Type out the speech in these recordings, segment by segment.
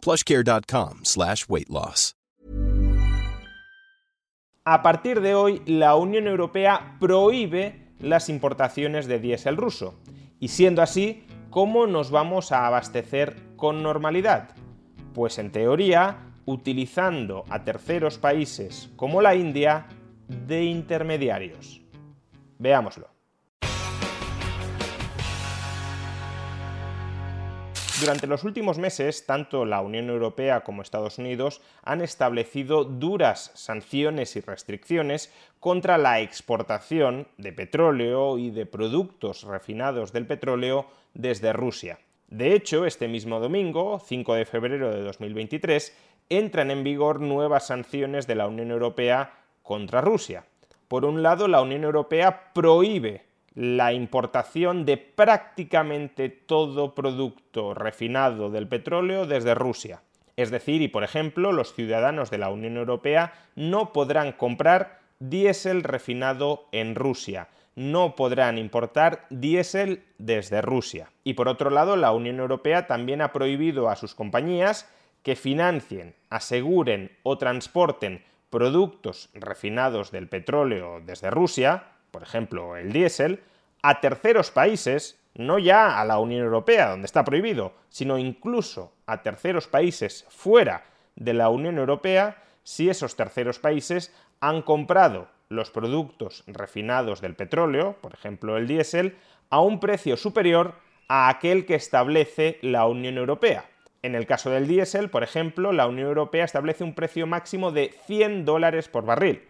plushcare.com slash weight loss. A partir de hoy, la Unión Europea prohíbe las importaciones de diésel ruso. Y siendo así, ¿cómo nos vamos a abastecer con normalidad? Pues en teoría, utilizando a terceros países como la India de intermediarios. Veámoslo. Durante los últimos meses, tanto la Unión Europea como Estados Unidos han establecido duras sanciones y restricciones contra la exportación de petróleo y de productos refinados del petróleo desde Rusia. De hecho, este mismo domingo, 5 de febrero de 2023, entran en vigor nuevas sanciones de la Unión Europea contra Rusia. Por un lado, la Unión Europea prohíbe la importación de prácticamente todo producto refinado del petróleo desde Rusia. Es decir, y por ejemplo, los ciudadanos de la Unión Europea no podrán comprar diésel refinado en Rusia, no podrán importar diésel desde Rusia. Y por otro lado, la Unión Europea también ha prohibido a sus compañías que financien, aseguren o transporten productos refinados del petróleo desde Rusia, por ejemplo el diésel, a terceros países, no ya a la Unión Europea, donde está prohibido, sino incluso a terceros países fuera de la Unión Europea, si esos terceros países han comprado los productos refinados del petróleo, por ejemplo el diésel, a un precio superior a aquel que establece la Unión Europea. En el caso del diésel, por ejemplo, la Unión Europea establece un precio máximo de 100 dólares por barril.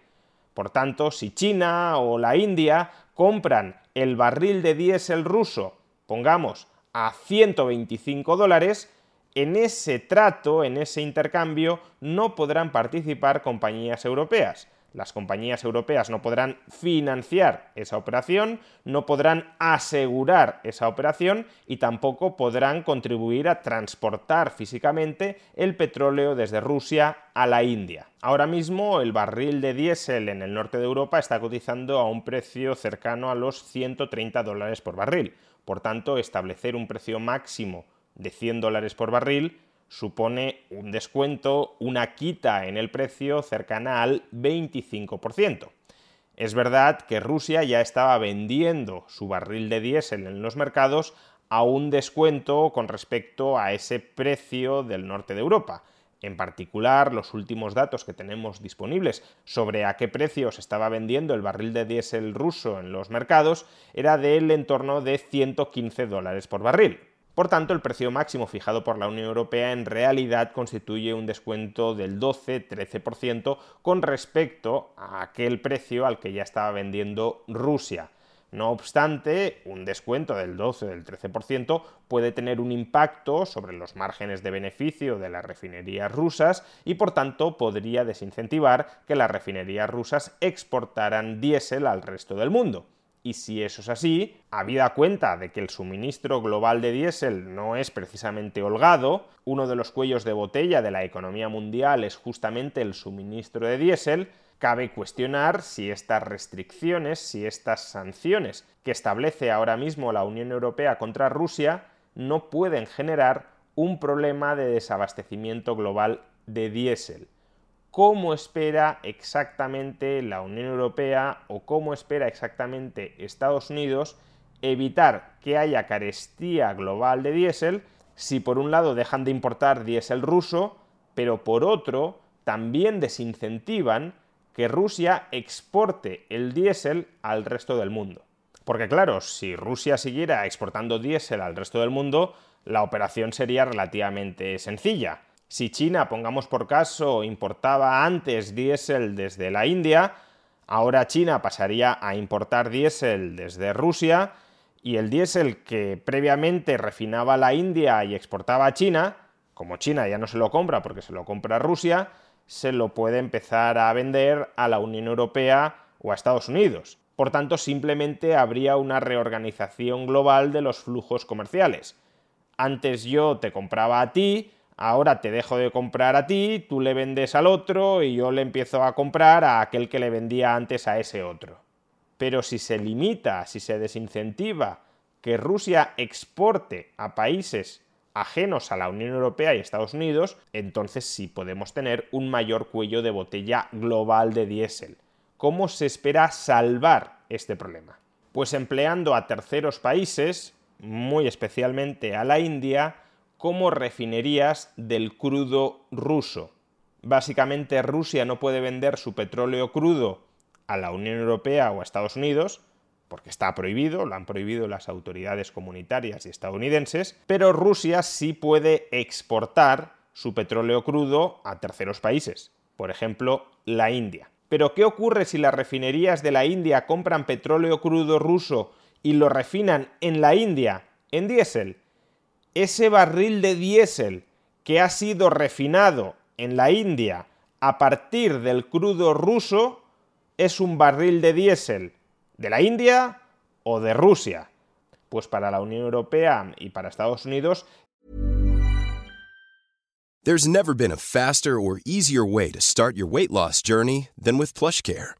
Por tanto, si China o la India compran el barril de diésel ruso, pongamos, a 125 dólares, en ese trato, en ese intercambio, no podrán participar compañías europeas las compañías europeas no podrán financiar esa operación, no podrán asegurar esa operación y tampoco podrán contribuir a transportar físicamente el petróleo desde Rusia a la India. Ahora mismo el barril de diésel en el norte de Europa está cotizando a un precio cercano a los 130 dólares por barril. Por tanto, establecer un precio máximo de 100 dólares por barril supone un descuento, una quita en el precio cercana al 25%. Es verdad que Rusia ya estaba vendiendo su barril de diésel en los mercados a un descuento con respecto a ese precio del norte de Europa. En particular, los últimos datos que tenemos disponibles sobre a qué precio se estaba vendiendo el barril de diésel ruso en los mercados era del entorno de 115 dólares por barril. Por tanto, el precio máximo fijado por la Unión Europea en realidad constituye un descuento del 12-13% con respecto a aquel precio al que ya estaba vendiendo Rusia. No obstante, un descuento del 12 del 13% puede tener un impacto sobre los márgenes de beneficio de las refinerías rusas y por tanto podría desincentivar que las refinerías rusas exportaran diésel al resto del mundo. Y si eso es así, habida cuenta de que el suministro global de diésel no es precisamente holgado, uno de los cuellos de botella de la economía mundial es justamente el suministro de diésel, cabe cuestionar si estas restricciones, si estas sanciones que establece ahora mismo la Unión Europea contra Rusia no pueden generar un problema de desabastecimiento global de diésel cómo espera exactamente la Unión Europea o cómo espera exactamente Estados Unidos evitar que haya carestía global de diésel si por un lado dejan de importar diésel ruso, pero por otro también desincentivan que Rusia exporte el diésel al resto del mundo. Porque claro, si Rusia siguiera exportando diésel al resto del mundo, la operación sería relativamente sencilla si China, pongamos por caso, importaba antes diésel desde la India, ahora China pasaría a importar diésel desde Rusia y el diésel que previamente refinaba la India y exportaba a China, como China ya no se lo compra porque se lo compra Rusia, se lo puede empezar a vender a la Unión Europea o a Estados Unidos. Por tanto, simplemente habría una reorganización global de los flujos comerciales. Antes yo te compraba a ti, ahora te dejo de comprar a ti, tú le vendes al otro y yo le empiezo a comprar a aquel que le vendía antes a ese otro. Pero si se limita, si se desincentiva que Rusia exporte a países ajenos a la Unión Europea y Estados Unidos, entonces sí podemos tener un mayor cuello de botella global de diésel. ¿Cómo se espera salvar este problema? Pues empleando a terceros países, muy especialmente a la India, como refinerías del crudo ruso. Básicamente Rusia no puede vender su petróleo crudo a la Unión Europea o a Estados Unidos, porque está prohibido, lo han prohibido las autoridades comunitarias y estadounidenses, pero Rusia sí puede exportar su petróleo crudo a terceros países, por ejemplo, la India. Pero ¿qué ocurre si las refinerías de la India compran petróleo crudo ruso y lo refinan en la India en diésel? Ese barril de diésel que ha sido refinado en la India a partir del crudo ruso es un barril de diésel ¿De la India o de Rusia? Pues para la Unión Europea y para Estados Unidos. There's never been a faster or easier way to start your weight loss journey than with PlushCare.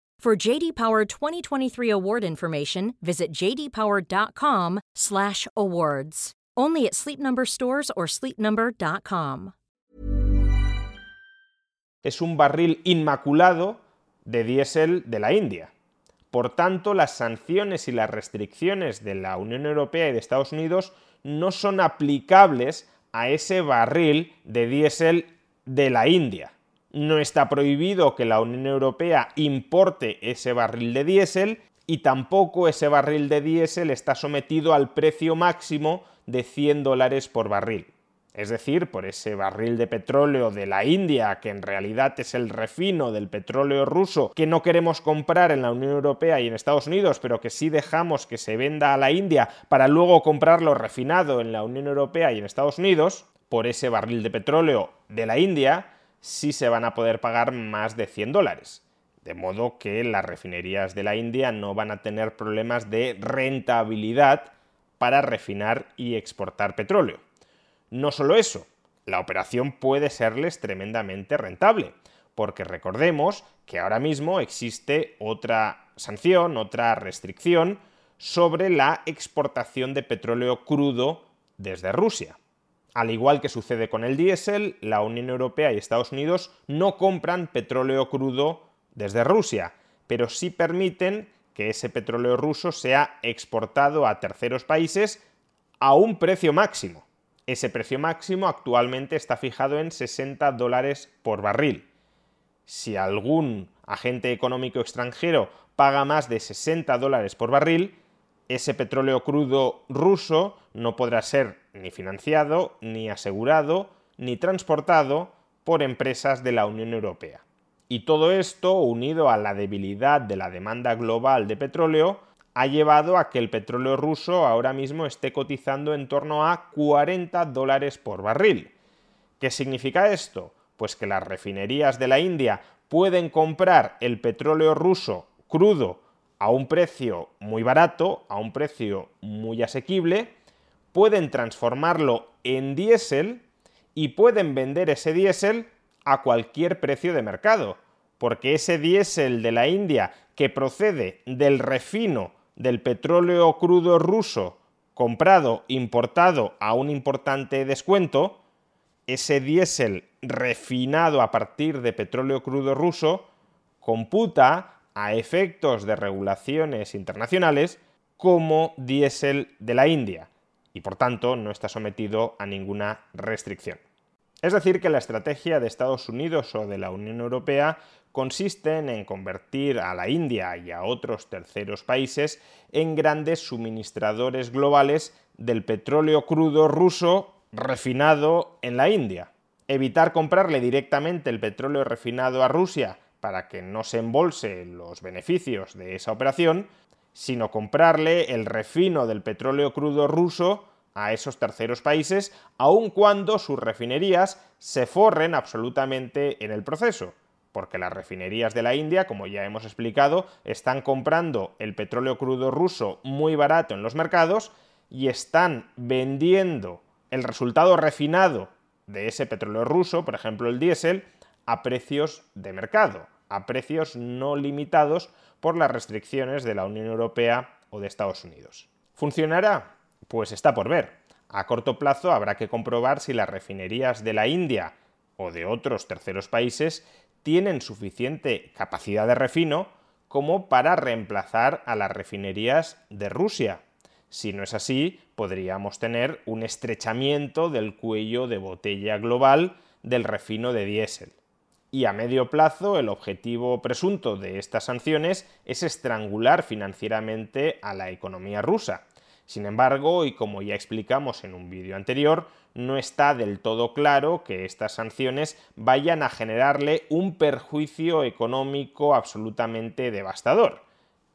For JD Power 2023 award information, visit jdpower.com/awards. Only at Sleep Number stores or sleepnumber.com. Es un barril inmaculado de diésel de la India. Por tanto, las sanciones y las restricciones de la Unión Europea y de Estados Unidos no son aplicables a ese barril de diésel de la India. No está prohibido que la Unión Europea importe ese barril de diésel y tampoco ese barril de diésel está sometido al precio máximo de 100 dólares por barril. Es decir, por ese barril de petróleo de la India, que en realidad es el refino del petróleo ruso, que no queremos comprar en la Unión Europea y en Estados Unidos, pero que sí dejamos que se venda a la India para luego comprarlo refinado en la Unión Europea y en Estados Unidos, por ese barril de petróleo de la India, sí se van a poder pagar más de 100 dólares. De modo que las refinerías de la India no van a tener problemas de rentabilidad para refinar y exportar petróleo. No solo eso, la operación puede serles tremendamente rentable, porque recordemos que ahora mismo existe otra sanción, otra restricción sobre la exportación de petróleo crudo desde Rusia. Al igual que sucede con el diésel, la Unión Europea y Estados Unidos no compran petróleo crudo desde Rusia, pero sí permiten que ese petróleo ruso sea exportado a terceros países a un precio máximo. Ese precio máximo actualmente está fijado en 60 dólares por barril. Si algún agente económico extranjero paga más de 60 dólares por barril, ese petróleo crudo ruso no podrá ser ni financiado, ni asegurado, ni transportado por empresas de la Unión Europea. Y todo esto, unido a la debilidad de la demanda global de petróleo, ha llevado a que el petróleo ruso ahora mismo esté cotizando en torno a 40 dólares por barril. ¿Qué significa esto? Pues que las refinerías de la India pueden comprar el petróleo ruso crudo a un precio muy barato, a un precio muy asequible, pueden transformarlo en diésel y pueden vender ese diésel a cualquier precio de mercado, porque ese diésel de la India que procede del refino del petróleo crudo ruso comprado, importado a un importante descuento, ese diésel refinado a partir de petróleo crudo ruso computa a efectos de regulaciones internacionales como diésel de la India y por tanto no está sometido a ninguna restricción. Es decir, que la estrategia de Estados Unidos o de la Unión Europea consiste en convertir a la India y a otros terceros países en grandes suministradores globales del petróleo crudo ruso refinado en la India. Evitar comprarle directamente el petróleo refinado a Rusia para que no se embolse los beneficios de esa operación, sino comprarle el refino del petróleo crudo ruso a esos terceros países, aun cuando sus refinerías se forren absolutamente en el proceso, porque las refinerías de la India, como ya hemos explicado, están comprando el petróleo crudo ruso muy barato en los mercados y están vendiendo el resultado refinado de ese petróleo ruso, por ejemplo el diésel, a precios de mercado, a precios no limitados por las restricciones de la Unión Europea o de Estados Unidos. ¿Funcionará? Pues está por ver. A corto plazo habrá que comprobar si las refinerías de la India o de otros terceros países tienen suficiente capacidad de refino como para reemplazar a las refinerías de Rusia. Si no es así, podríamos tener un estrechamiento del cuello de botella global del refino de diésel. Y a medio plazo, el objetivo presunto de estas sanciones es estrangular financieramente a la economía rusa. Sin embargo, y como ya explicamos en un vídeo anterior, no está del todo claro que estas sanciones vayan a generarle un perjuicio económico absolutamente devastador.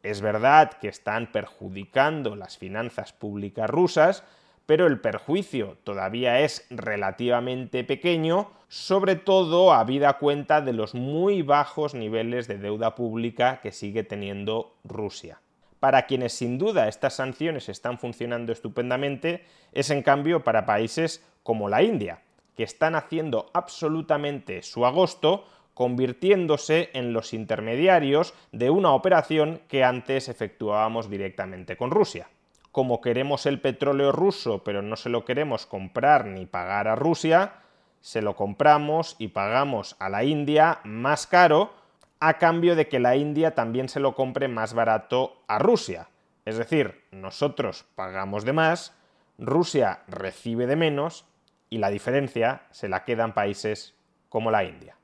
Es verdad que están perjudicando las finanzas públicas rusas, pero el perjuicio todavía es relativamente pequeño, sobre todo habida cuenta de los muy bajos niveles de deuda pública que sigue teniendo Rusia. Para quienes sin duda estas sanciones están funcionando estupendamente, es en cambio para países como la India, que están haciendo absolutamente su agosto convirtiéndose en los intermediarios de una operación que antes efectuábamos directamente con Rusia. Como queremos el petróleo ruso pero no se lo queremos comprar ni pagar a Rusia, se lo compramos y pagamos a la India más caro a cambio de que la India también se lo compre más barato a Rusia. Es decir, nosotros pagamos de más, Rusia recibe de menos y la diferencia se la quedan países como la India.